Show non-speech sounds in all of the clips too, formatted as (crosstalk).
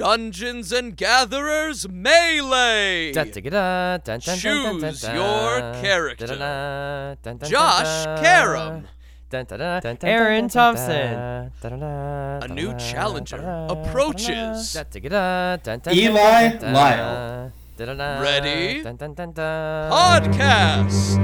Dungeons and Gatherers Melee. Dun, dun, dun, dun, dun, dun, dun, Choose dun, your dun, character. dun, dun, dun, dun, Josh dun, Karam. Aaron dun, Thompson. A dun, new dun, challenger dun, dun, approaches. Eli dun, dun, Lyle. Ready? Podcast.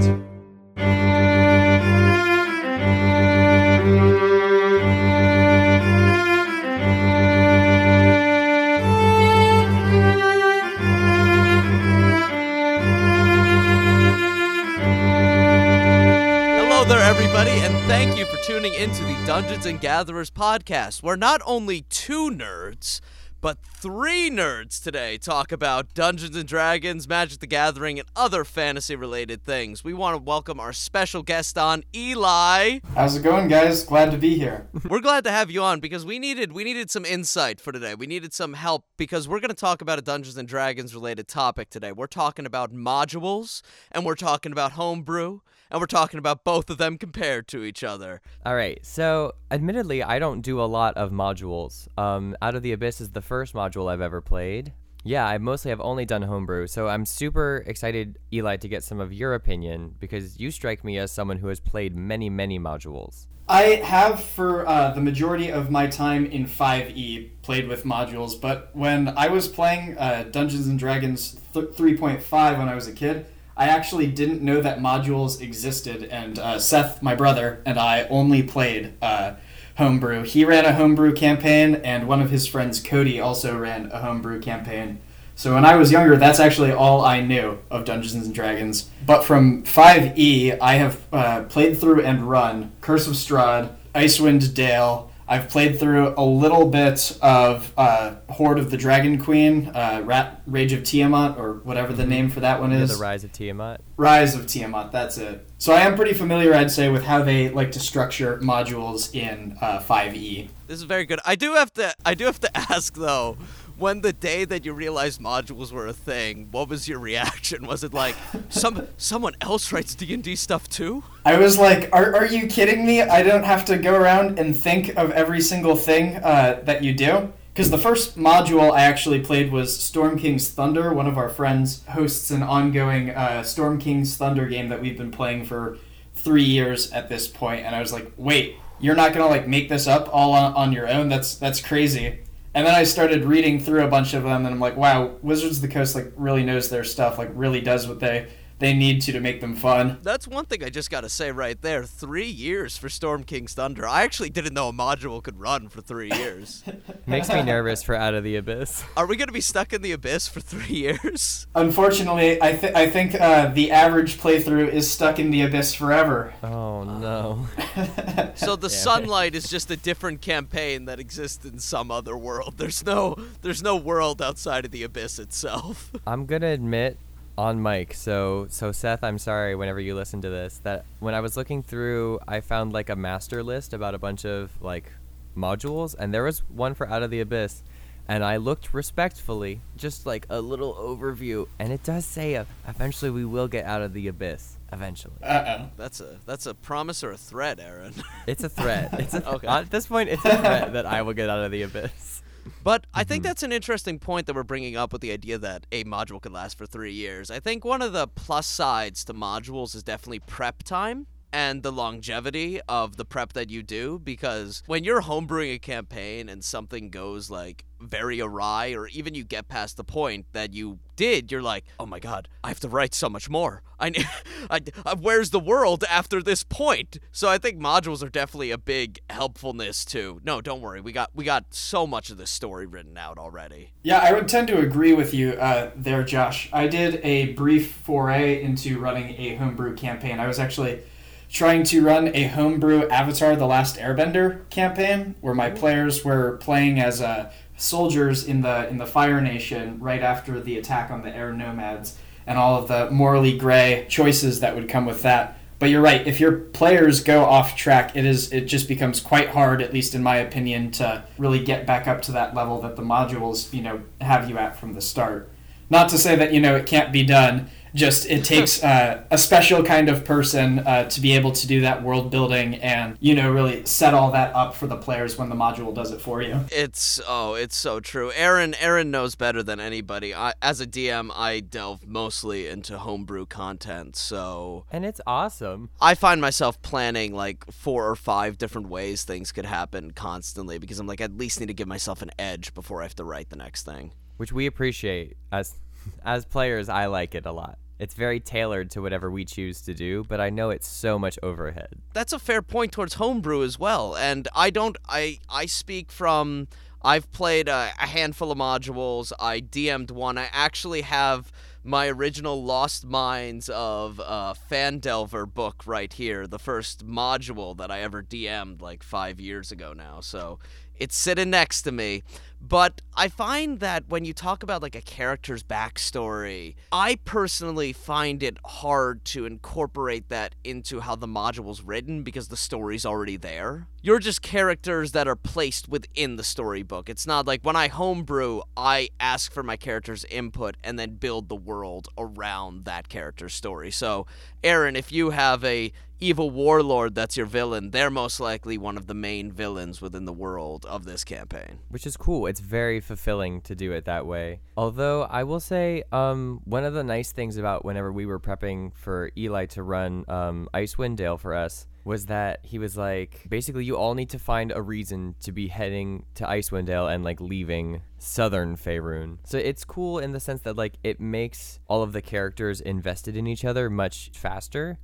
Everybody, and thank you for tuning into the Dungeons and Gatherers podcast, where not only two nerds, but three nerds today talk about Dungeons and Dragons, Magic the Gathering, and other fantasy related things. We want to welcome our special guest on, Eli. How's it going, guys? Glad to be here. (laughs) We're glad to have you on because we needed we needed some insight for today. We needed some help because we're going to talk about a Dungeons and Dragons related topic today. We're talking about modules and we're talking about homebrew and we're talking about both of them compared to each other. All right. So, admittedly, I don't do a lot of modules. Um, Out of the Abyss is the first module I've ever played. Yeah, I mostly have only done homebrew, so I'm super excited, Eli, to get some of your opinion because you strike me as someone who has played many, many modules. I have, for uh, the majority of my time in 5e, played with modules, but when I was playing uh, Dungeons and Dragons th- 3.5 when I was a kid, I actually didn't know that modules existed, and uh, Seth, my brother, and I only played uh, homebrew. He ran a homebrew campaign, and one of his friends, Cody, also ran a homebrew campaign. So when I was younger, that's actually all I knew of Dungeons and Dragons. But from 5e, I have uh, played through and run Curse of Strahd, Icewind Dale. I've played through a little bit of uh, Hoard of the Dragon Queen, uh, Rat Rage of Tiamat, or whatever the name for that one Yeah, is. the Rise of Tiamat. Rise of Tiamat, that's it. So I am pretty familiar, I'd say, with how they like to structure modules in uh, 5e. This is very good. I do have to I do have to (laughs) ask though, when the day that you realized modules were a thing, what was your reaction? Was it like some someone else writes D&D stuff too? I was like, are, are you kidding me? I don't have to go around and think of every single thing uh, that you do? Because the first module I actually played was Storm King's Thunder. One of our friends hosts an ongoing uh, Storm King's Thunder game that we've been playing for three years at this point, and I was like, wait, you're not gonna like make this up all on, on your own? That's that's crazy. And then I started reading through a bunch of them, and I'm like, wow, Wizards of the Coast like really knows their stuff, like really does what they they need to to make them fun. That's one thing I just got to say right there. 3 years for Storm King's Thunder. I actually didn't know a module could run for 3 years. (laughs) Makes me nervous for Out of the Abyss. Are we going to be stuck in the abyss for 3 years? Unfortunately, I, th- I think uh, the average playthrough is stuck in the abyss forever. Oh no. (laughs) So the Damn sunlight is just a different campaign that exists in some other world. There's no there's no world outside of the abyss itself. I'm gonna admit on mic, so so Seth, I'm sorry whenever you listen to this, that when I was looking through I found like a master list about a bunch of like modules and there was one for Out of the Abyss and I looked respectfully, just like a little overview, and it does say uh, eventually we will get out of the abyss. Eventually. Uh oh. That's a that's a promise or a threat, Aaron. It's a threat. It's a (laughs) Okay. At this point, it's a threat that I will get out of the abyss. But I think mm-hmm. that's an interesting point that we're bringing up with the idea that a module could last for three years. I think one of the plus sides to modules is definitely prep time and the longevity of the prep that you do because when you're homebrewing a campaign and something goes like very awry or even you get past the point that you did you're like oh my god i have to write so much more i, (laughs) I, I where's the world after this point so i think modules are definitely a big helpfulness too no don't worry we got we got so much of this story written out already Yeah, I would tend to agree with you uh, there, Josh. I did a brief foray into running a homebrew campaign. I was actually trying to run a homebrew Avatar The Last Airbender campaign where my players were playing as uh, soldiers in the in the Fire Nation right after the attack on the air nomads and all of the morally gray choices that would come with that. But you're right. If your players go off track, it is it just becomes quite hard, at least in my opinion, to really get back up to that level that the modules you know have you at from the start. Not to say that you know it can't be done. Just it takes uh, a special kind of person uh, to be able to do that world building and you know really set all that up for the players when the module does it for you. It's oh, it's so true. Aaron Aaron knows better than anybody. I, as a DM, I delve mostly into homebrew content, so And it's awesome. I find myself planning like four or five different ways things could happen constantly because I'm like, I at least need to give myself an edge before I have to write the next thing. which we appreciate as (laughs) as players i like it a lot it's very tailored to whatever we choose to do but i know it's so much overhead That's a fair point towards homebrew as well, and I don't. I I speak from. I've played a, a handful of modules. I DM'd one. I actually have my original Lost Mines of uh, Phandelver book right here, the first module that I ever DM'd like five years ago now. So it's sitting next to me. But I find that when you talk about like a character's backstory, I personally find it hard to incorporate that into how the module's written because the story's already there. You're just characters that are placed within the storybook. It's not like when I homebrew, I ask for my character's input and then build the world around that character's story. So, Aaron, if you have a evil warlord that's your villain, they're most likely one of the main villains within the world of this campaign. which is cool. It's very fulfilling to do it that way. Although i will say um, one of the nice things about whenever we were prepping for eli to run um, icewind dale for us was that he was like basically you all need to find a reason to be heading to icewind dale and like leaving southern faerun. So it's cool in the sense that like it makes all of the characters invested in each other much faster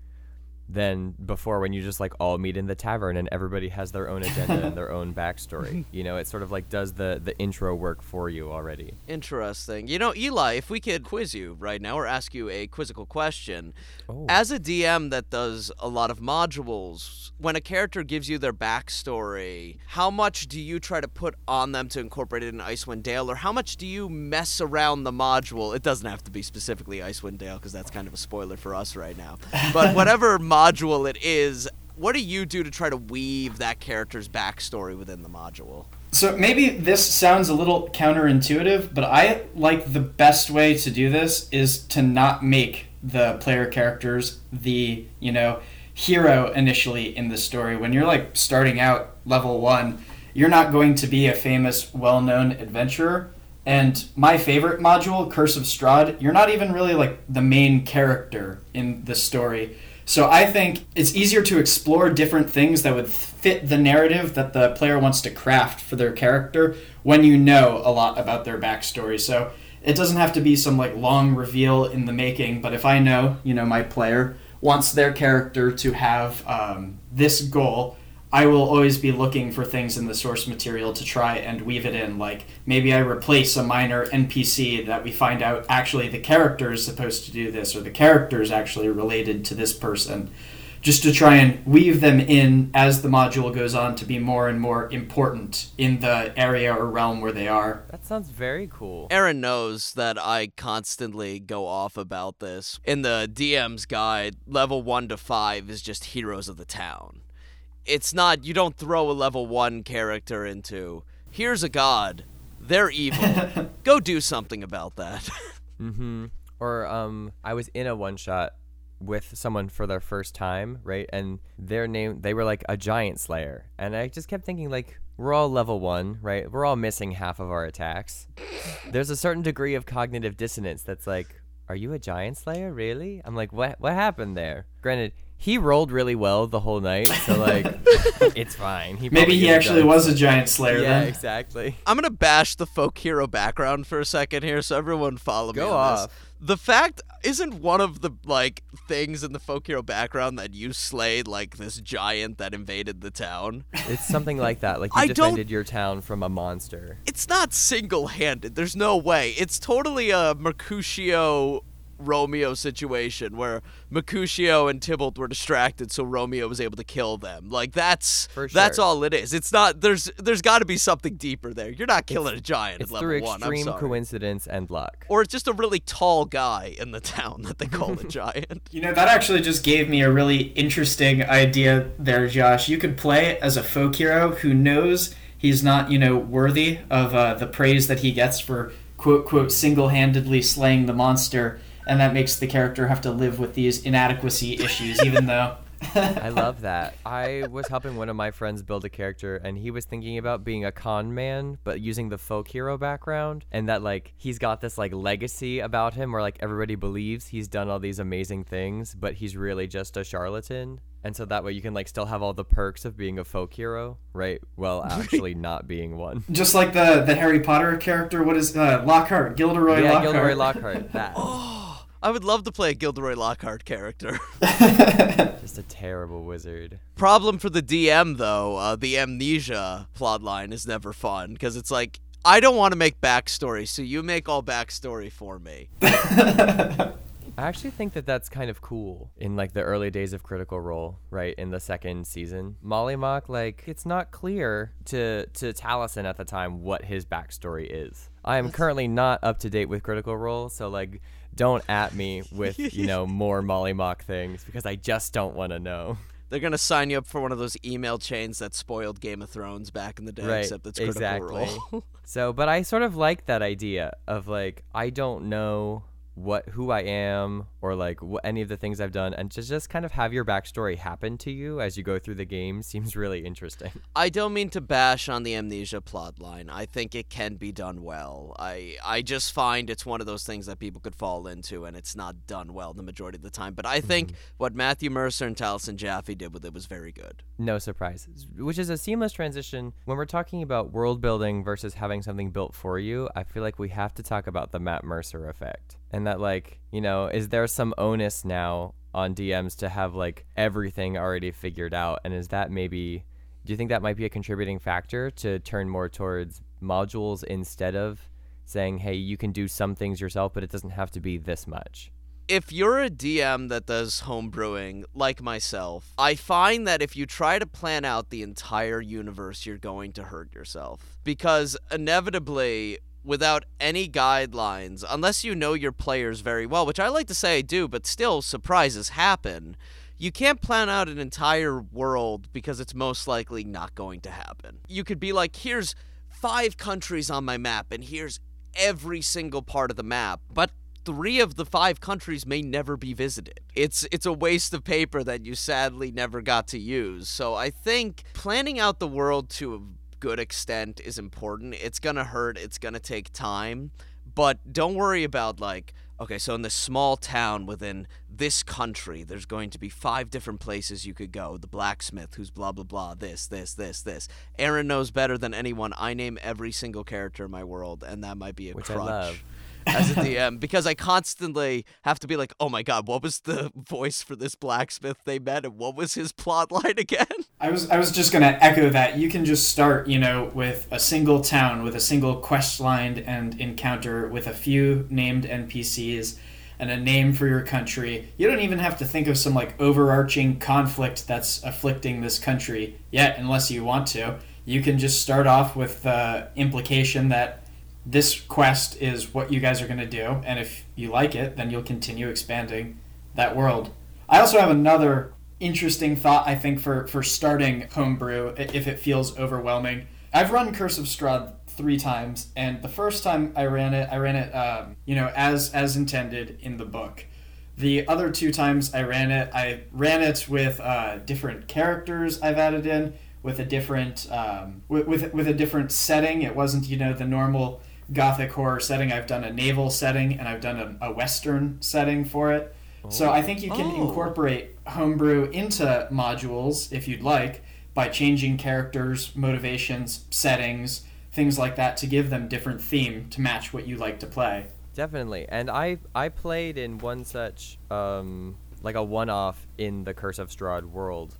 than before when you just like all meet in the tavern and everybody has their own agenda and their own backstory. (laughs) You know, it sort of like does the the intro work for you already. Interesting. You know, Eli, if we could quiz you right now or ask you a quizzical question, Oh. as a DM that does a lot of modules, when a character gives you their backstory, how much do you try to put on them to incorporate it in Icewind Dale, or how much do you mess around the module? It doesn't have to be specifically Icewind Dale because that's kind of a spoiler for us right now. But (laughs) whatever module it is, what do you do to try to weave that character's backstory within the module? So maybe this sounds a little counterintuitive, but I like the best way to do this is to not make the player characters the, you know, hero initially in the story. When you're like starting out level 1, you're not going to be a famous, well-known adventurer. And my favorite module, Curse of Strahd, you're not even really like the main character in the story. So I think it's easier to explore different things that would fit the narrative that the player wants to craft for their character when you know a lot about their backstory. So it doesn't have to be some like long reveal in the making, but if I know, you know, my player wants their character to have um, this goal, I will always be looking for things in the source material to try and weave it in. Like maybe I replace a minor NPC that we find out actually the character is supposed to do this, or the character is actually related to this person, just to try and weave them in as the module goes on to be more and more important in the area or realm where they are. That sounds very cool. Aaron knows that I constantly go off about this. In the DM's guide, level 1 to 5 is just heroes of the town. It's not, you don't throw a level 1 character into, here's a god, they're evil, (laughs) go do something about that. (laughs) Mm-hmm. Or um, I was in a one shot with someone for their first time, right? And their name, they were like a giant slayer, and I just kept thinking like. We're all level one, right? We're all missing half of our attacks. There's a certain degree of cognitive dissonance that's like, are you a giant slayer, really? I'm like, what? What happened there? Granted, he rolled really well the whole night, so like, (laughs) it's fine. He Maybe he actually giant was a giant slayer Yeah, then. exactly. I'm gonna bash the folk hero background for a second here, so everyone follow me. Go on this. off. The fact isn't one of the like things in the folk hero background that you slayed like this giant that invaded the town. It's something like that. Like you I don't- defended your town from a monster. It's not single-handed. There's no way. It's totally a Mercutio Romeo situation where Mercutio and Tybalt were distracted, so Romeo was able to kill them. Like that's For that's all it is. It's not. There's there's got to be something deeper there. You're not killing a giant It's at level through one. I'm extreme sorry. coincidence and luck. or it's just a really tall guy in the town that they call a (laughs) giant. You know, that actually just gave me a really interesting idea there, Josh. You could play as a folk hero who knows he's not, you know, worthy of uh, the praise that he gets for quote quote single handedly slaying the monster, and that makes the character have to live with these inadequacy issues, even though. I love that. I was helping one of my friends build a character, and he was thinking about being a con man, but using the folk hero background, and that like he's got this like legacy about him, where like everybody believes he's done all these amazing things, but he's really just a charlatan. And so that way you can like still have all the perks of being a folk hero, right? Well, (laughs) actually not being one. Just like the the Harry Potter character, what is uh, Lockhart, Gilderoy Lockhart. yeah, Lockhart. Gilderoy Lockhart. (laughs) That. Oh, I would love to play a Gilderoy Lockhart character. (laughs) Just a terrible wizard. Problem for the DM though, uh, the amnesia plotline is never fun because it's like I don't want to make backstory, so you make all backstory for me. (laughs) I actually think that that's kind of cool in like the early days of Critical Role, right? In the second season, Mollymauk, like it's not clear to to Taliesin at the time what his backstory is. I am currently not up to date with Critical Role, so like don't at me with (laughs) you know more Mollymauk things because I just don't want to know. They're gonna sign you up for one of those email chains that spoiled Game of Thrones back in the day, Right, except it's Critical exactly. Role. (laughs) So, but I sort of like that idea of like I don't know what who I am or like what any of the things I've done, and to just kind of have your backstory happen to you as you go through the game (laughs) seems really interesting. I don't mean to bash on the amnesia plotline. I think it can be done well. I I just find it's one of those things that people could fall into, and it's not done well the majority of the time. But I think Mm-hmm. what Matthew Mercer and Taliesin Jaffe did with it was very good. No surprise, which is a seamless transition when we're talking about world building versus having something built for you. I feel like we have to talk about the Matt Mercer effect, and that like you know, is there some onus now on DMs to have like everything already figured out, and is that maybe do you think that might be a contributing factor to turn more towards modules instead of saying, hey, you can do some things yourself, but it doesn't have to be this much? if you're a DM that does homebrewing like myself, I find that if you try to plan out the entire universe, you're going to hurt yourself. Because inevitably, without any guidelines, unless you know your players very well, which I like to say I do, but still surprises happen. You can't plan out an entire world because it's most likely not going to happen. You could be like, here's five countries on my map, and here's every single part of the map, but three of the five countries may never be visited. It's it's a waste of paper that you sadly never got to use. So I think planning out the world to good extent is important. It's going to hurt, it's going to take time, but don't worry about like okay, so in this small town within this country, there's going to be five different places you could go. The blacksmith, who's blah, blah, blah, this, this, this, this. Aaron knows better than anyone. I name every single character in my world, and that might be a Which I crutch love. As a (laughs) DM because I constantly have to be like, oh my god, what was the (laughs) voice for this blacksmith they met, and what was his plot line (laughs) again? I was I was just gonna echo that. You can just start, you know, with a single town, with a single quest line and encounter, with a few named NPCs and a name for your country. You don't even have to think of some like overarching conflict that's afflicting this country yet, unless you want to. You can just start off with the implication that this quest is what you guys are going to do, and if you like it, then you'll continue expanding that world. I also have another interesting thought, I think, for, for starting homebrew if it feels overwhelming. I've run Curse of Strahd three times, and the first time I ran it, I ran it, um, you know, as as intended in the book. The other two times I ran it, I ran it with uh, different characters I've added in, with a different um, with, with with a different setting. It wasn't you know the normal gothic horror setting. I've done a naval setting and I've done a, a western setting for it. So I think you can Oh. incorporate homebrew into modules if you'd like by changing characters, motivations, settings, things like that to give them different theme to match what you like to play. Definitely. And I I played in one such um like a one-off in the Curse of Strahd world.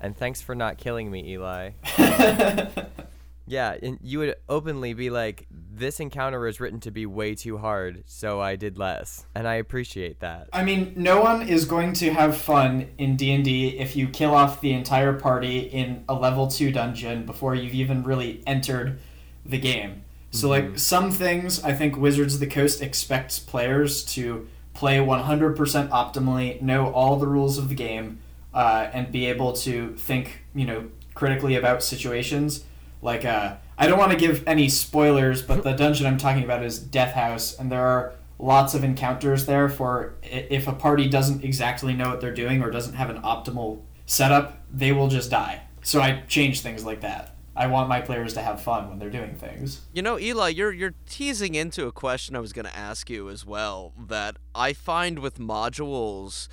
And thanks for not killing me, Eli. (laughs) yeah, and you would openly be like this encounter is written to be way too hard, so I did less. And I appreciate that. I mean, no one is going to have fun in D&D if you kill off the entire party in a level 2 dungeon before you've even really entered the game. So like some things I think Wizards of the Coast expects players to play 100% optimally, know all the rules of the game, uh, and be able to think, you know, critically about situations. Like uh, I don't want to give any spoilers, but the (laughs) dungeon I'm talking about is Death House, and there are lots of encounters there for if a party doesn't exactly know what they're doing or doesn't have an optimal setup, they will just die. So I change things like that. I want my players to have fun when they're doing things. You know, Eli, you're you're teasing into a question I was going to ask you as well. That I find with modules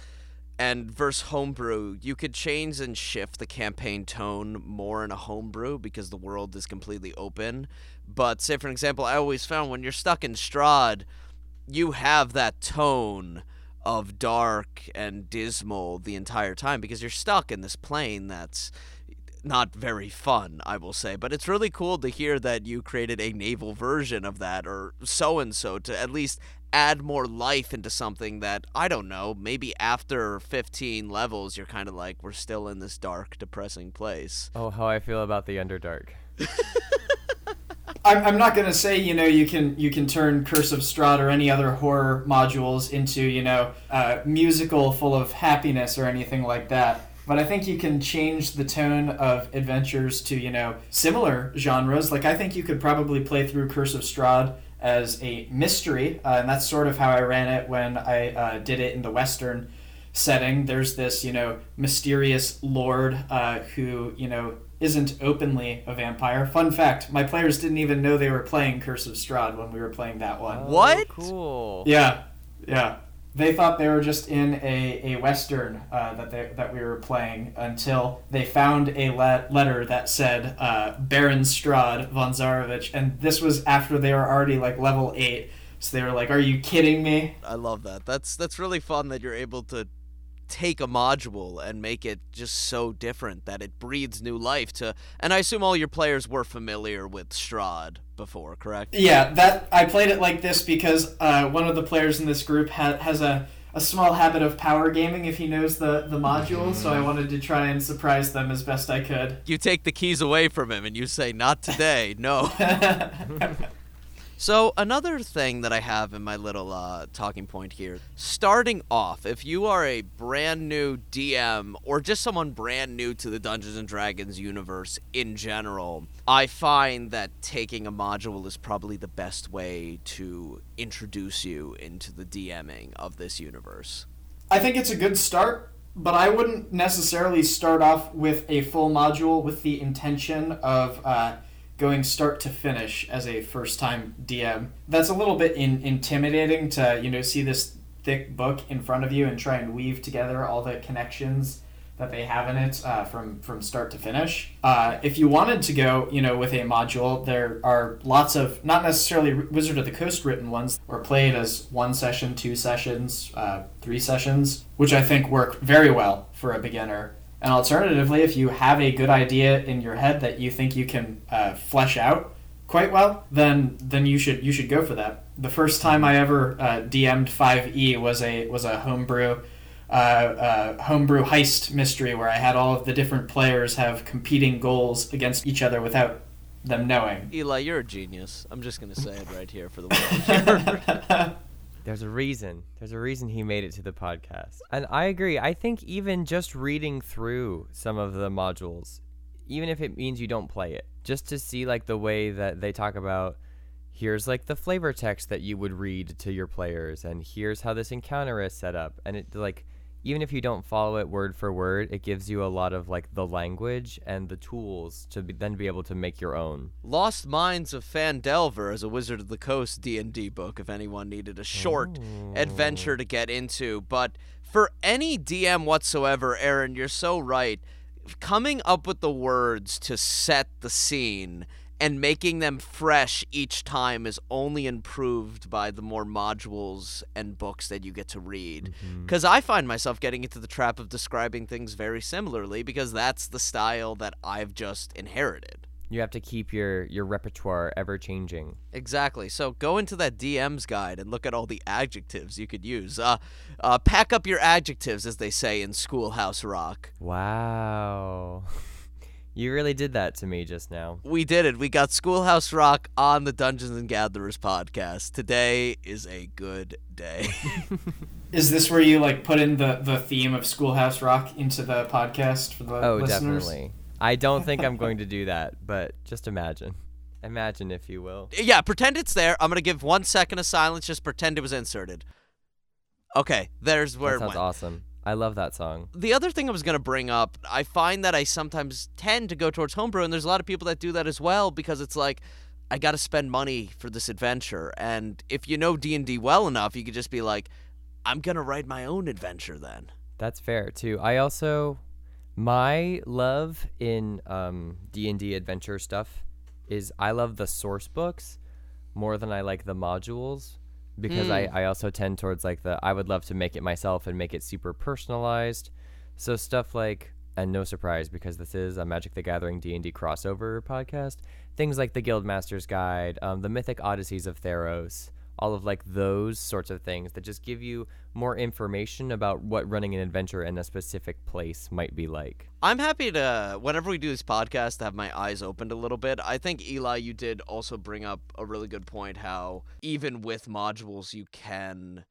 and versus homebrew, you could change and shift the campaign tone more in a homebrew because the world is completely open. But say for example, I always found when you're stuck in Strahd, you have that tone of dark and dismal the entire time because you're stuck in this plane that's not very fun, I will say. But it's really cool to hear that you created a naval version of that or so and so to at least add more life into something that I don't know, maybe after 15 levels you're kind of like we're still in this dark, depressing place. Oh, how I feel about the Underdark. (laughs) I'm, I'm not gonna say you know you can you can turn Curse of Strahd or any other horror modules into you know a musical full of happiness or anything like that. But I think you can change the tone of adventures to you know similar genres. Like I think you could probably play through Curse of Strahd as a mystery, uh, and that's sort of how I ran it when I uh, did it in the Western setting. There's this you know mysterious lord uh, who you know isn't openly a vampire. Fun fact: my players didn't even know they were playing Curse of Strahd when we were playing that one. What? Oh, Cool. Yeah, yeah. They thought they were just in a, a western uh, that they, that we were playing until they found a le- letter that said uh, Baron Strahd von Zarovich, and this was after they were already like level eight. So they were like, "Are you kidding me?" I love that. That's that's really fun that you're able to take a module and make it just so different that it breathes new life to and I assume all your players were familiar with Strahd before, correct? Yeah, that I played it like this because uh, one of the players in this group ha- has a, a small habit of power gaming if he knows the, the module, so I wanted to try and surprise them as best I could. You take the keys away from him and you say, Not today, no. (laughs) (laughs) So another thing that I have in my little uh, talking point here, starting off, if you are a brand new DM or just someone brand new to the Dungeons and Dragons universe in general, I find that taking a module is probably the best way to introduce you into the DMing of this universe. I think it's a good start, but I wouldn't necessarily start off with a full module with the intention of uh, going start to finish as a first time DM. That's a little bit in, intimidating to you know see this thick book in front of you and try and weave together all the connections that they have in it uh, from from start to finish. Uh, if you wanted to go, you know, with a module, there are lots of not necessarily Wizard of the Coast written ones, or played as one session, two sessions, uh, three sessions, which I think work very well for a beginner. And alternatively, if you have a good idea in your head that you think you can uh, flesh out quite well, then then you should you should go for that. The first time I ever uh, DM'd Five E was a was a homebrew uh, uh, homebrew heist mystery where I had all of the different players have competing goals against each other without them knowing. Eli, you're a genius. I'm just gonna say it right here for the (laughs) world. (laughs) There's a reason. There's a reason he made it to the podcast. And I agree. I think even just reading through some of the modules, even if it means you don't play it, just to see like the way that they talk about here's like the flavor text that you would read to your players and here's how this encounter is set up and it like even if you don't follow it word for word, it gives you a lot of like the language and the tools to be, then be able to make your own. Lost Mines of Phandelver is a Wizard of the Coast D&D book if anyone needed a short adventure to get into. But for any DM whatsoever, Aaron, you're so right. Coming up with the words to set the scene and making them fresh each time is only improved by the more modules and books that you get to read. Because I find myself getting into the trap of describing things very similarly because that's the style that I've just inherited. You have to keep your your repertoire ever changing. Exactly. So go into that DM's guide and look at all the adjectives you could use. Uh, uh, pack up your adjectives, as they say in Schoolhouse Rock. Wow. (laughs) You really did that to me just now. We did it. We got Schoolhouse Rock on the Dungeons and Gatherers podcast. Today is a good day. (laughs) Is this where you like put in the, the theme of Schoolhouse Rock into the podcast for the Oh, listeners? definitely. I don't think I'm going to do that, but just imagine. Imagine, if you will. Yeah, pretend it's there. I'm gonna give one second of silence. Just pretend it was inserted. Okay, there's where that it sounds went. awesome. I love that song. The other thing I was gonna bring up, I find that I sometimes tend to go towards homebrew, and there's a lot of people that do that as well because it's like. I got to spend money for this adventure, and if you know D and D well enough, you could just be like, "I'm gonna write my own adventure." Then That's fair too. I also my love in um D&D adventure stuff is I love the source books more than I like the modules because I, I also tend towards like the I would love to make it myself and make it super personalized. So stuff like and no surprise because this is a Magic the Gathering D&D crossover podcast. Things like the Guildmaster's Guide, um, the Mythic Odysseys of Theros, all of like those sorts of things that just give you more information about what running an adventure in a specific place might be like. I'm happy to, whenever we do this podcast, have my eyes opened a little bit. I think, Eli, you did also bring up a really good point how even with modules, you can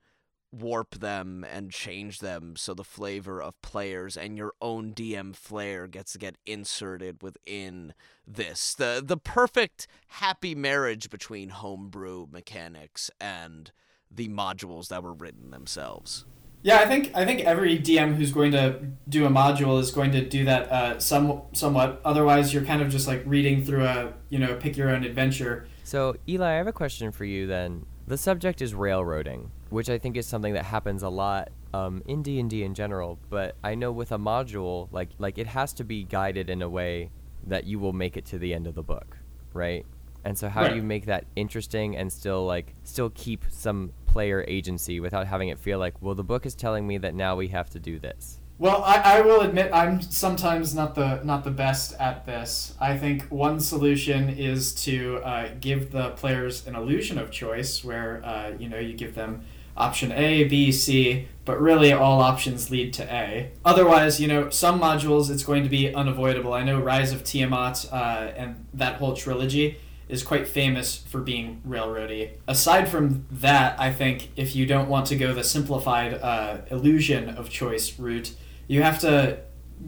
warp them and change them so the flavor of players and your own DM flair gets to get inserted within this. The the perfect happy marriage between homebrew mechanics and the modules that were written themselves. Yeah, I think I think every DM who's going to do a module is going to do that uh, some somewhat. Otherwise, you're kind of just like reading through a you know pick your own adventure. So, Eli, I have a question for you then. The subject is railroading, which I think is something that happens a lot um, in D&D in general, but I know with a module, like like it has to be guided in a way that you will make it to the end of the book, right? And so how Right. do you make that interesting and still like still keep some player agency without having it feel like, well, the book is telling me that now we have to do this. Well, I, I will admit I'm sometimes not the not the best at this. I think one solution is to uh, give the players an illusion of choice, where uh, you know you give them option A, B, C, but really all options lead to A. Otherwise, you know, some modules it's going to be unavoidable. I know Rise of Tiamat uh, and that whole trilogy is quite famous for being railroady. Aside from that, I think if you don't want to go the simplified uh, illusion of choice route, you have to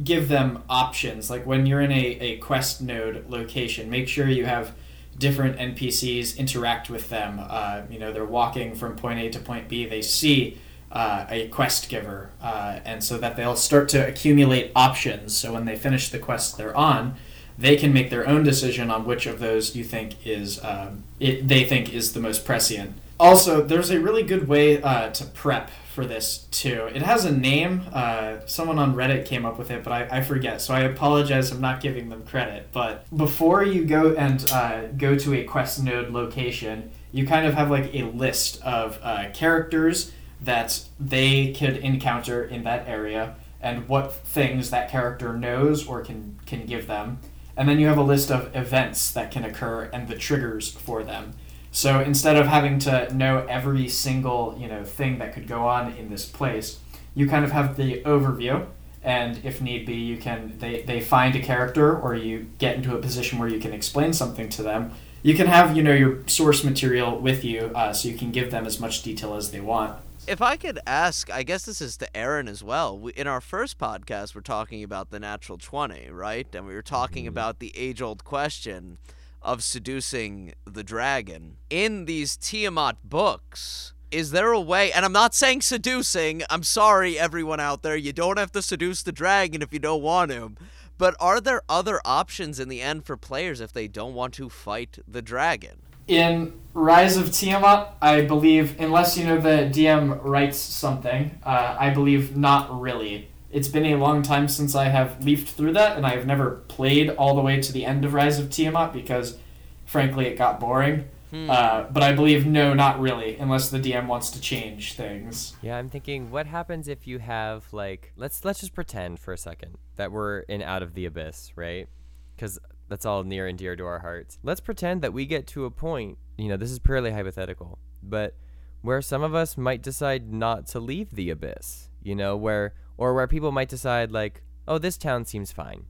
give them options. Like when you're in a, a quest node location, make sure you have different NPCs interact with them. Uh, you know, they're walking from point A to point B, they see uh, a quest giver, uh, and so that they'll start to accumulate options. So when they finish the quest they're on, they can make their own decision on which of those you think is um, it, they think is the most prescient. Also, there's a really good way uh, to prep for this too. It has a name. Uh, someone on Reddit came up with it, but I, I forget. So I apologize. I'm not giving them credit. But before you go and uh, go to a quest node location, you kind of have like a list of uh, characters that they could encounter in that area and what things that character knows or can can give them. And then you have a list of events that can occur and the triggers for them. So instead of having to know every single, you know, thing that could go on in this place, you kind of have the overview. And if need be you can they, they find a character or you get into a position where you can explain something to them. You can have you know your source material with you uh, so you can give them as much detail as they want. If I could ask, I guess this is to Aaron as well. We, in our first podcast, we're talking about the natural 20, right? And we were talking about the age old question of seducing the dragon. In these Tiamat books, is there a way, and I'm not saying seducing, I'm sorry, everyone out there, you don't have to seduce the dragon if you don't want to. But are there other options in the end for players if they don't want to fight the dragon? in Rise of Tiamat, I believe, unless you know the DM writes something, uh, I believe not really. It's been a long time since I have leafed through that, and I have never played all the way to the end of Rise of Tiamat because, frankly, it got boring. Uh, but I believe no, not really, unless the DM wants to change things. Yeah, I'm thinking what happens if you have like let's let's just pretend for a second that we're in out of the abyss, right? Cuz that's all near and dear to our hearts. Let's pretend that we get to a point, you know, this is purely hypothetical, but where some of us might decide not to leave the abyss, you know, where or where people might decide like, "Oh, this town seems fine."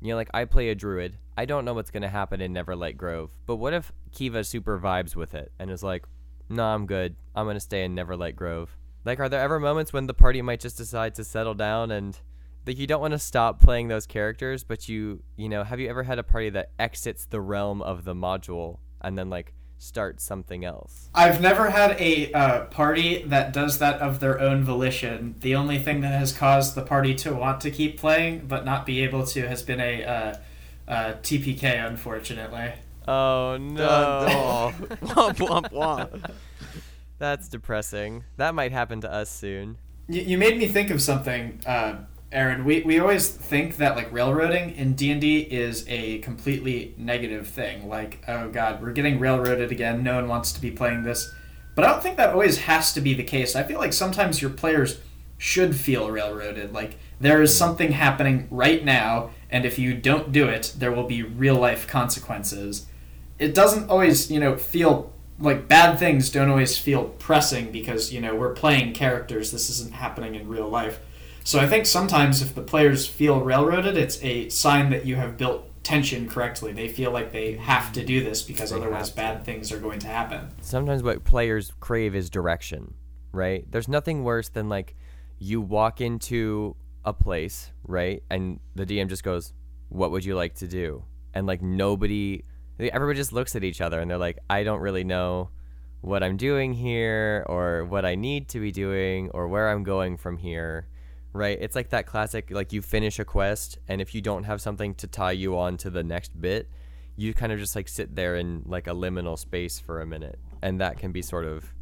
You know, like I play a druid. I don't know what's going to happen in Neverlight Grove, but what if Kiva super vibes with it and is like, "Nah, I'm good. I'm going to stay in Neverlight Grove." Like, are there ever moments when the party might just decide to settle down and like you don't want to stop playing those characters, but you you know, have you ever had a party that exits the realm of the module and then like starts something else? I've never had a uh, party that does that of their own volition. The only thing that has caused the party to want to keep playing but not be able to has been a uh, uh, TPK, unfortunately. Oh no. (laughs) womp womp womp. That's depressing. That might happen to us soon. You, you made me think of something, uh, Aaron. We, we always think that like railroading in D and D is a completely negative thing. Like, oh god, we're getting railroaded again. No one wants to be playing this. But I don't think that always has to be the case. I feel like sometimes your players should feel railroaded. Like there is something happening right now, and if you don't do it, there will be real life consequences. It doesn't always, you know, feel like bad things don't always feel pressing because you know we're playing characters this isn't happening in real life so i think sometimes if the players feel railroaded it's a sign that you have built tension correctly they feel like they have to do this because They otherwise bad things are going to happen Sometimes what players crave is direction, right? There's nothing worse than like you walk into a place, right? And the DM just goes, "What would you like to do?" And like nobody everybody just looks at each other and they're like, "I don't really know what I'm doing here or what I need to be doing or where I'm going from here." Right? It's like that classic like you finish a quest and if you don't have something to tie you on to the next bit, you kind of just like sit there in like a liminal space for a minute. And that can be sort of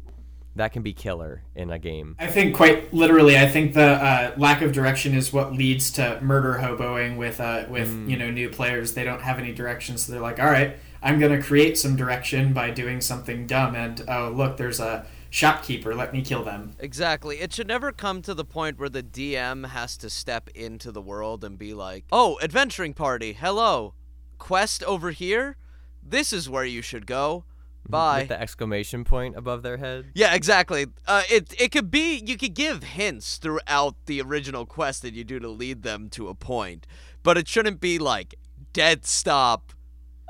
that can be killer in a game. I think quite literally i think the uh, lack of direction is what leads to murder hoboing with uh, with you know new players. They don't have any direction so they're like all right i'm going to create some direction by doing something dumb and oh look there's a shopkeeper let me kill them Exactly. It should never come to the point where the DM has to step into the world and be like, "Oh, adventuring party. Hello. Quest over here. This is where you should go. Bye." with the exclamation point above their head Yeah, exactly. Uh, it it could be you could give hints throughout the original quest that you do to lead them to a point, but it shouldn't be like dead stop.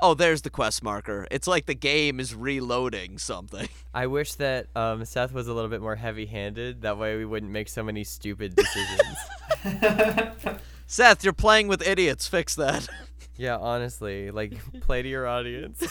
Oh, there's the quest marker. It's like the game is reloading something. (laughs) i wish that um, seth was a little bit more heavy-handed that way we wouldn't make so many stupid decisions (laughs) Seth, you're playing with idiots. Fix that. (laughs) yeah honestly like play to your audience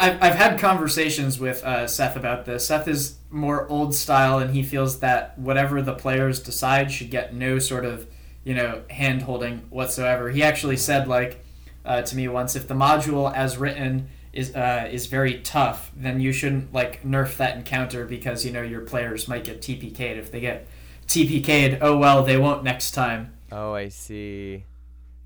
I've, I've had conversations with uh, Seth about this. Seth is more old style, and he feels that whatever the players decide should get no sort of, you know, hand holding whatsoever. He actually said, like, uh, to me once, if the module as written is uh, is very tough, then you shouldn't like nerf that encounter because you know your players might get TPK'd. If they get TPK'd, oh well, they won't next time. oh i see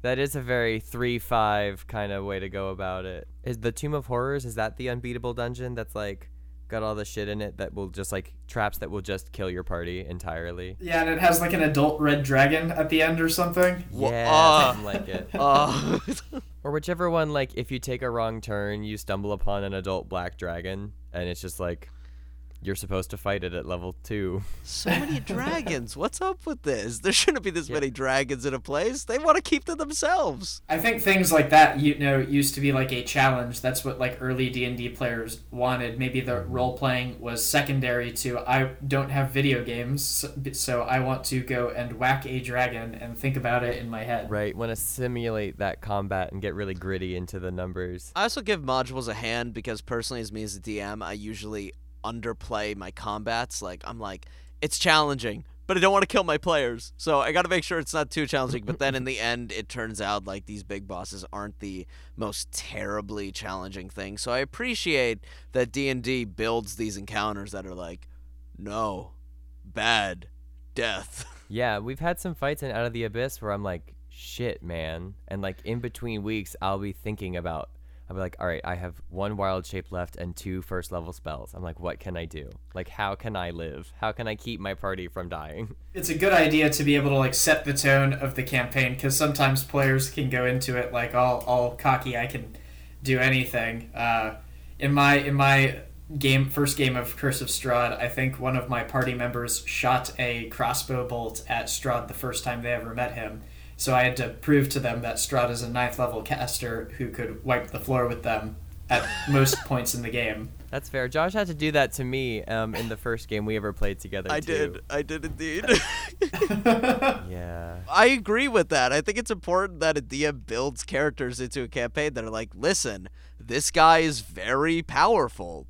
that is a very 3-5 kind of way to go about it is the tomb of horrors is that the unbeatable dungeon that's like got all the shit in it that will just like traps that will just kill your party entirely. Yeah, and it has like an adult red dragon at the end or something. Yeah uh, something like it. (laughs) Uh, Or whichever one, like, if you take a wrong turn, you stumble upon an adult black dragon, and it's just like, you're supposed to fight it at level two. so many (laughs) dragons. What's up with this? There shouldn't be this Yeah. many dragons in a place. They want to keep to themselves. I think things like that, you know, used to be like a challenge. That's what like early D and D players wanted. Maybe the mm-hmm. role playing was secondary to I don't have video games, so- so I want to go and whack a dragon and think about it in my head. Right? Want to simulate that combat and get really gritty into the numbers. I also give modules a hand because personally, as me as a DM, I usually underplay my combats. Like I'm like, it's challenging, but I don't want to kill my players, so I got to make sure it's not too challenging. But then in the end, it turns out like these big bosses aren't the most terribly challenging thing. So I appreciate that D and D builds these encounters that are like, no, bad, death. (laughs) Yeah, we've had some fights in Out of the Abyss where I'm like, shit, man. And like in between weeks, I'll be thinking about, I'll be like, all right, I have one wild shape left and two first level spells. I'm like, what can I do? Like, how can I live? How can I keep my party from dying? (laughs) It's a good idea to be able to like set the tone of the campaign because sometimes players can go into it like all all cocky. I can do anything. Uh, in my in my game first game of Curse of Strahd, I think one of my party members shot a crossbow bolt at Strahd the first time they ever met him. So I had to prove to them that Strahd is a ninth level caster who could wipe the floor with them at (laughs) most points in the game. That's fair. Josh had to do that to me um, in the first game we ever played together. I too. did. I did indeed. (laughs) Yeah. I agree with that. I think it's important that a DM builds characters into a campaign that are like, listen, this guy is very powerful.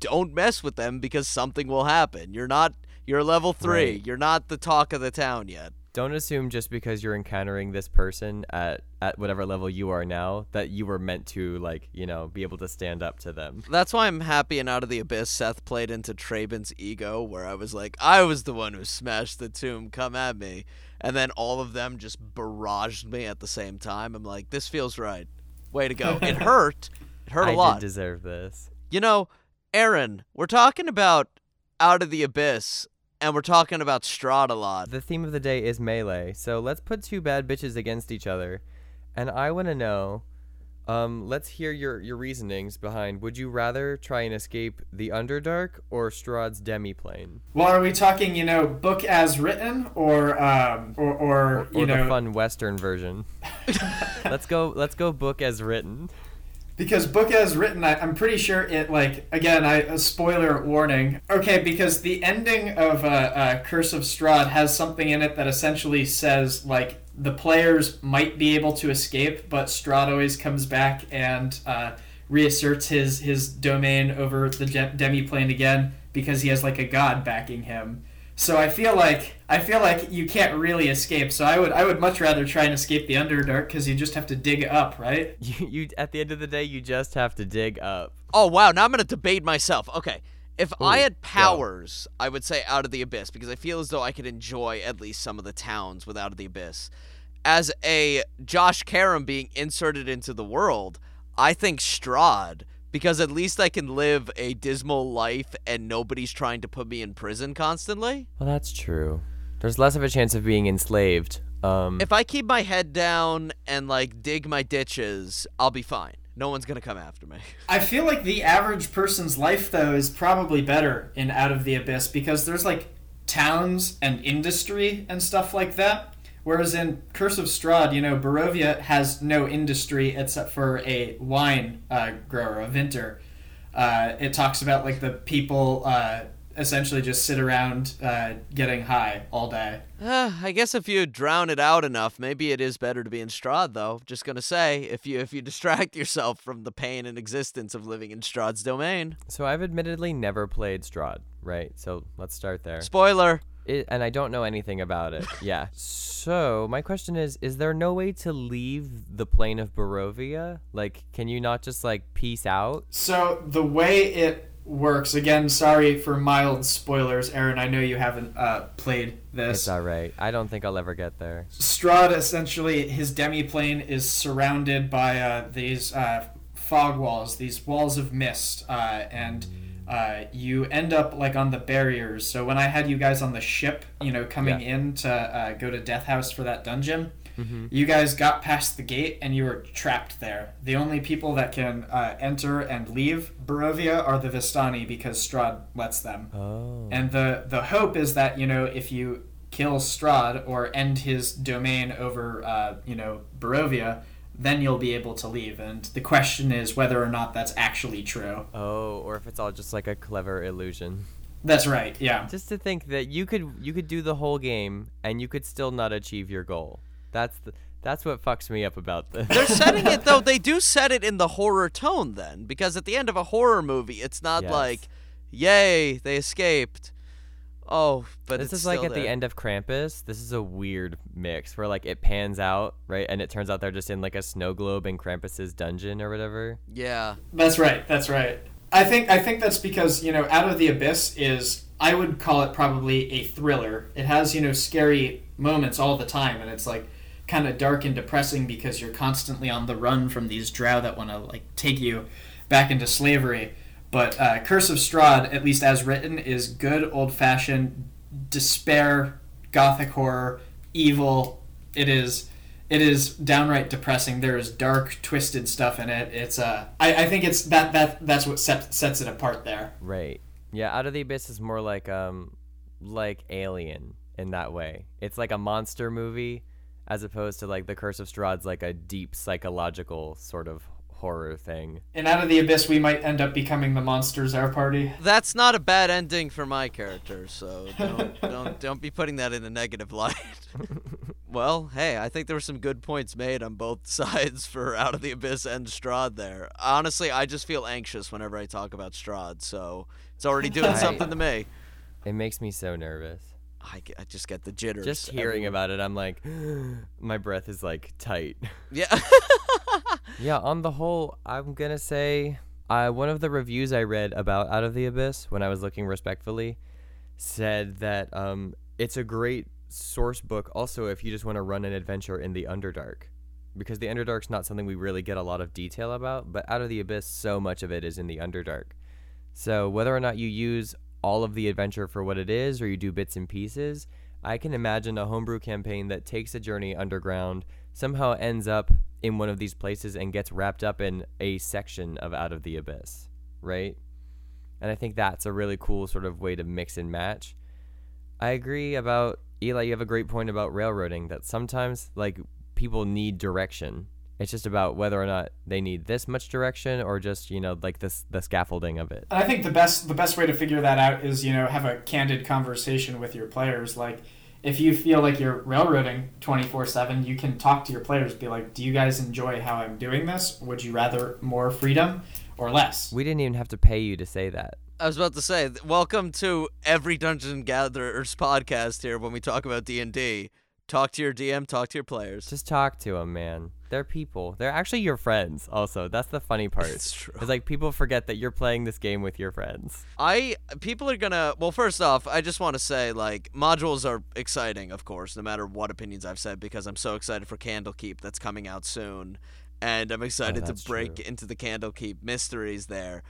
Don't mess with them because something will happen. You're not. You're level three. Right. You're not the talk of the town yet. Don't assume just because you're encountering this person at at whatever level you are now that you were meant to like you know be able to stand up to them. That's why I'm happy and out of the abyss. Seth played into Traben's ego, where I was like, I was the one who smashed the tomb. Come at me, and then all of them just barraged me at the same time. I'm like, this feels right. Way to go. It (laughs) hurt. It hurt a I lot. did deserve this. You know, Aaron, we're talking about Out of the Abyss, and we're talking about Strahd a lot. The theme of the day is melee, so let's put two bad bitches against each other, and I want to know. Um, let's hear your, your reasonings behind. Would you rather try and escape the Underdark or Strahd's demiplane, well, are we talking, you know, book as written, or um, or, or, or, you or know, fun Western version? (laughs) let's go. Let's go book as written. Because book as written I, i'm pretty sure it like again i a spoiler warning. Okay because the ending of uh, uh, curse of strahd has something in it that essentially says like the players might be able to escape but strahd always comes back and uh, reasserts his his domain over the de- demiplane again because he has like a god backing him so I feel like I feel like you can't really escape. So I would I would much rather try and escape the Underdark because you just have to dig up, right? (laughs) You, you at the end of the day, you just have to dig up. Oh, wow, now I'm going to debate myself. Okay. If I had powers, I would say Out of the Abyss because I feel as though I could enjoy at least some of the towns with Out of the Abyss. As a Josh Karam being inserted into the world, I think Strahd because at least I can live a dismal life and nobody's trying to put me in prison constantly. Well, that's true. There's less of a chance of being enslaved. Um, If I keep my head down and like dig my ditches, I'll be fine. No one's going to come after me. (laughs) I feel like the average person's life though is probably better in Out of the Abyss because there's like towns and industry and stuff like that. Whereas in Curse of Strahd, you know, Barovia has no industry except for a wine uh, grower, a vinter. Uh, it talks about like the people uh, essentially just sit around uh, getting high all day. Uh, I guess if you drown it out enough, maybe it is better to be in Strahd, though. Just gonna say, if you if you (laughs) distract yourself from the pain and existence of living in Strahd's domain. so I've admittedly never played Strahd, right? So let's start there. Spoiler. It, and I don't know anything about it. (laughs) Yeah. So my question is: Is there no way to leave the plane of Barovia? Like, can you not just like peace out? So the way it works, again, sorry for mild spoilers, Aaron. I know you haven't uh, played this. It's all right. I don't think I'll ever get there. Strahd essentially his demi plane is surrounded by uh, these uh, fog walls, these walls of mist, uh, and uh, you end up like on the barriers. So when I had you guys on the ship, you know, coming Yeah. in to uh, go to Death House for that dungeon. Mm-hmm. You guys got past the gate and you were trapped there. The only people that can uh, enter and leave Barovia are the Vistani because Strahd lets them. Oh. And the the hope is that you know if you kill Strahd or end his domain over uh, you know Barovia, then you'll be able to leave. And the question is whether or not that's actually true. Oh, or if it's all just like a clever illusion. That's right. Yeah. Just to think that you could you could do the whole game and you could still not achieve your goal. That's the that's what fucks me up about this. They're setting it (laughs) though. They do set it in the horror tone then, because at the end of a horror movie, it's not Yes. like, "Yay, they escaped." Oh, but this it's is like still at the end of Krampus. This is a weird mix where like it pans out, right? And it turns out they're just in like a snow globe in Krampus's dungeon or whatever. Yeah. That's right. That's right. I think I think that's because you know Out of the Abyss is I would call it probably a thriller. It has you know scary moments all the time, and it's like kind of dark and depressing because you're constantly on the run from these drow that want to like take you back into slavery. But uh, Curse of Strahd, at least as written, is good old fashioned despair, gothic horror, evil. It is it is downright depressing. There is dark, twisted stuff in it. It's uh, I, I think it's that that that's what set, sets it apart there. Right. Yeah, Out of the Abyss is more like um like Alien in that way. It's like a monster movie as opposed to like The Curse of Strahd's like a deep psychological sort of horror thing. And out of the abyss, we might end up becoming the monsters. Our party. That's not a bad ending for my character, so don't don't (laughs) don't be putting that in a negative light. (laughs) well, hey, I think there were some good points made on both (laughs) sides for Out of the Abyss and Strahd there. Honestly, I just feel anxious whenever I talk about Strahd, so it's already doing Right. something to me. It makes me so nervous. I, get- I just get the jitters. Just hearing everywhere. about it, I'm like, (gasps) my breath is like tight. (laughs) Yeah. (laughs) Yeah, on the whole, I'm gonna say uh, one of the reviews I read about Out of the Abyss when I was looking respectfully said that um, it's a great source book. Also, if you just want to run an adventure in the Underdark, because the Underdark's not something we really get a lot of detail about, but Out of the Abyss, so much of it is in the Underdark. So whether or not you use all of the adventure for what it is, or you do bits and pieces, I can imagine a homebrew campaign that takes a journey underground, somehow ends up in one of these places and gets wrapped up in a section of Out of the Abyss, right? And I think that's a really cool sort of way to mix and match. I agree about Eli, you have a great point about railroading that sometimes like people need direction. It's just about whether or not they need this much direction or just, you know, like this the scaffolding of it. And I think the best the best way to figure that out is you know have a candid conversation with your players. Like if you feel like you're railroading twenty four seven, you can talk to your players. Be like, do you guys enjoy how I'm doing this? Would you rather more freedom or less? We didn't even have to pay you to say that. I was about to say, welcome to every Dungeon Gatherers podcast here when we talk about D&D. Talk to your DM, talk to your players. Just talk to them, man. They're people. They're actually your friends. Also, that's the funny part. It's true. It's like people forget that you're playing this game with your friends. I people are gonna well first off I just want to say like modules are exciting of course no matter what opinions I've said because I'm so excited for Candlekeep that's coming out soon and I'm oh, excited to break true. into the Candlekeep mysteries there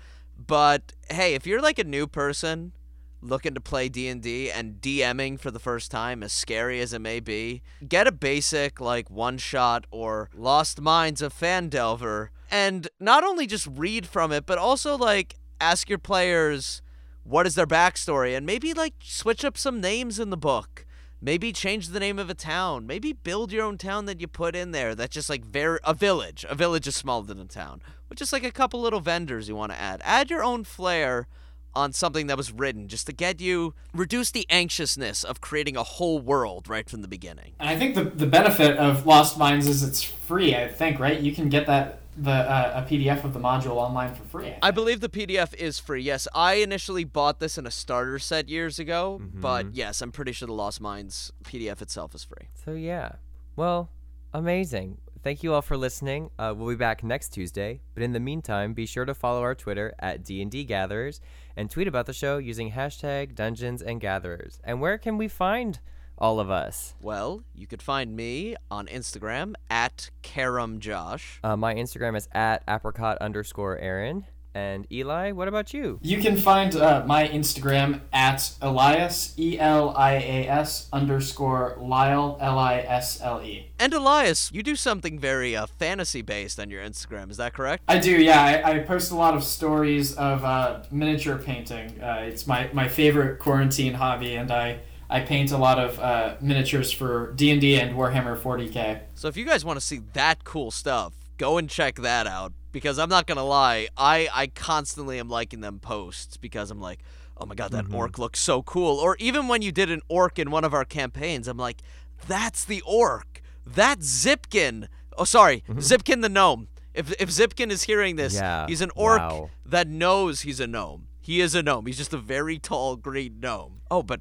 but hey if you're like a new person looking to play D&D and DMing for the first time as scary as it may be get a basic like one shot or Lost Mines of Phandelver and not only just read from it but also like ask your players what is their backstory and maybe like switch up some names in the book. Maybe change the name of a town. Maybe build your own town that you put in there that's just like very a village. A village is smaller than a town with just like a couple little vendors you want to add. Add your own flair on something that was written just to get you reduce the anxiousness of creating a whole world right from the beginning And I think the, the benefit of Lost Mines is it's free. I think right. You can get that the uh, a PDF of the module online for free. I believe the PDF is free. Yes, I initially bought this in a starter set years ago, Mm-hmm. but yes, I'm pretty sure the Lost Mines PDF itself is free. So yeah. Well, amazing. Thank you all for listening. Uh, we'll be back next Tuesday, but in the meantime, be sure to follow our Twitter at D&D Gatherers and tweet about the show using hashtag Dungeons and Gatherers. And where can we find all of us? Well, you could find me on Instagram at KaramJosh. Uh, my Instagram is at apricot underscore Aaron. And Eli, what about you? You can find uh, my Instagram at Elias E L I A S underscore Lisle L I S L E. And Elias, you do something very uh, fantasy based on your Instagram. Is that correct? I do, yeah. I, I post a lot of stories of uh, miniature painting. Uh, it's my, my favorite quarantine hobby, and I, I paint a lot of uh, miniatures for D and D and Warhammer 40k. So if you guys want to see that cool stuff, go and check that out. Because I'm not gonna lie, I I constantly am liking them posts because I'm like, oh my god, that mm-hmm. orc looks so cool. Or even when you did an orc in one of our campaigns, I'm like, that's the orc. That's Zipkin. Oh, sorry, mm-hmm. Zipkin the gnome. If if Zipkin is hearing this, Yeah, he's an orc wow. that knows he's a gnome. He is a gnome. He's just a very tall green gnome. Oh, but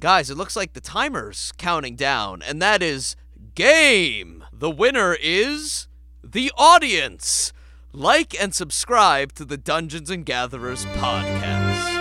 guys, it looks like the timer's counting down, and that is game. The winner is the audience. Like and subscribe to the Dungeons and Gatherers podcast.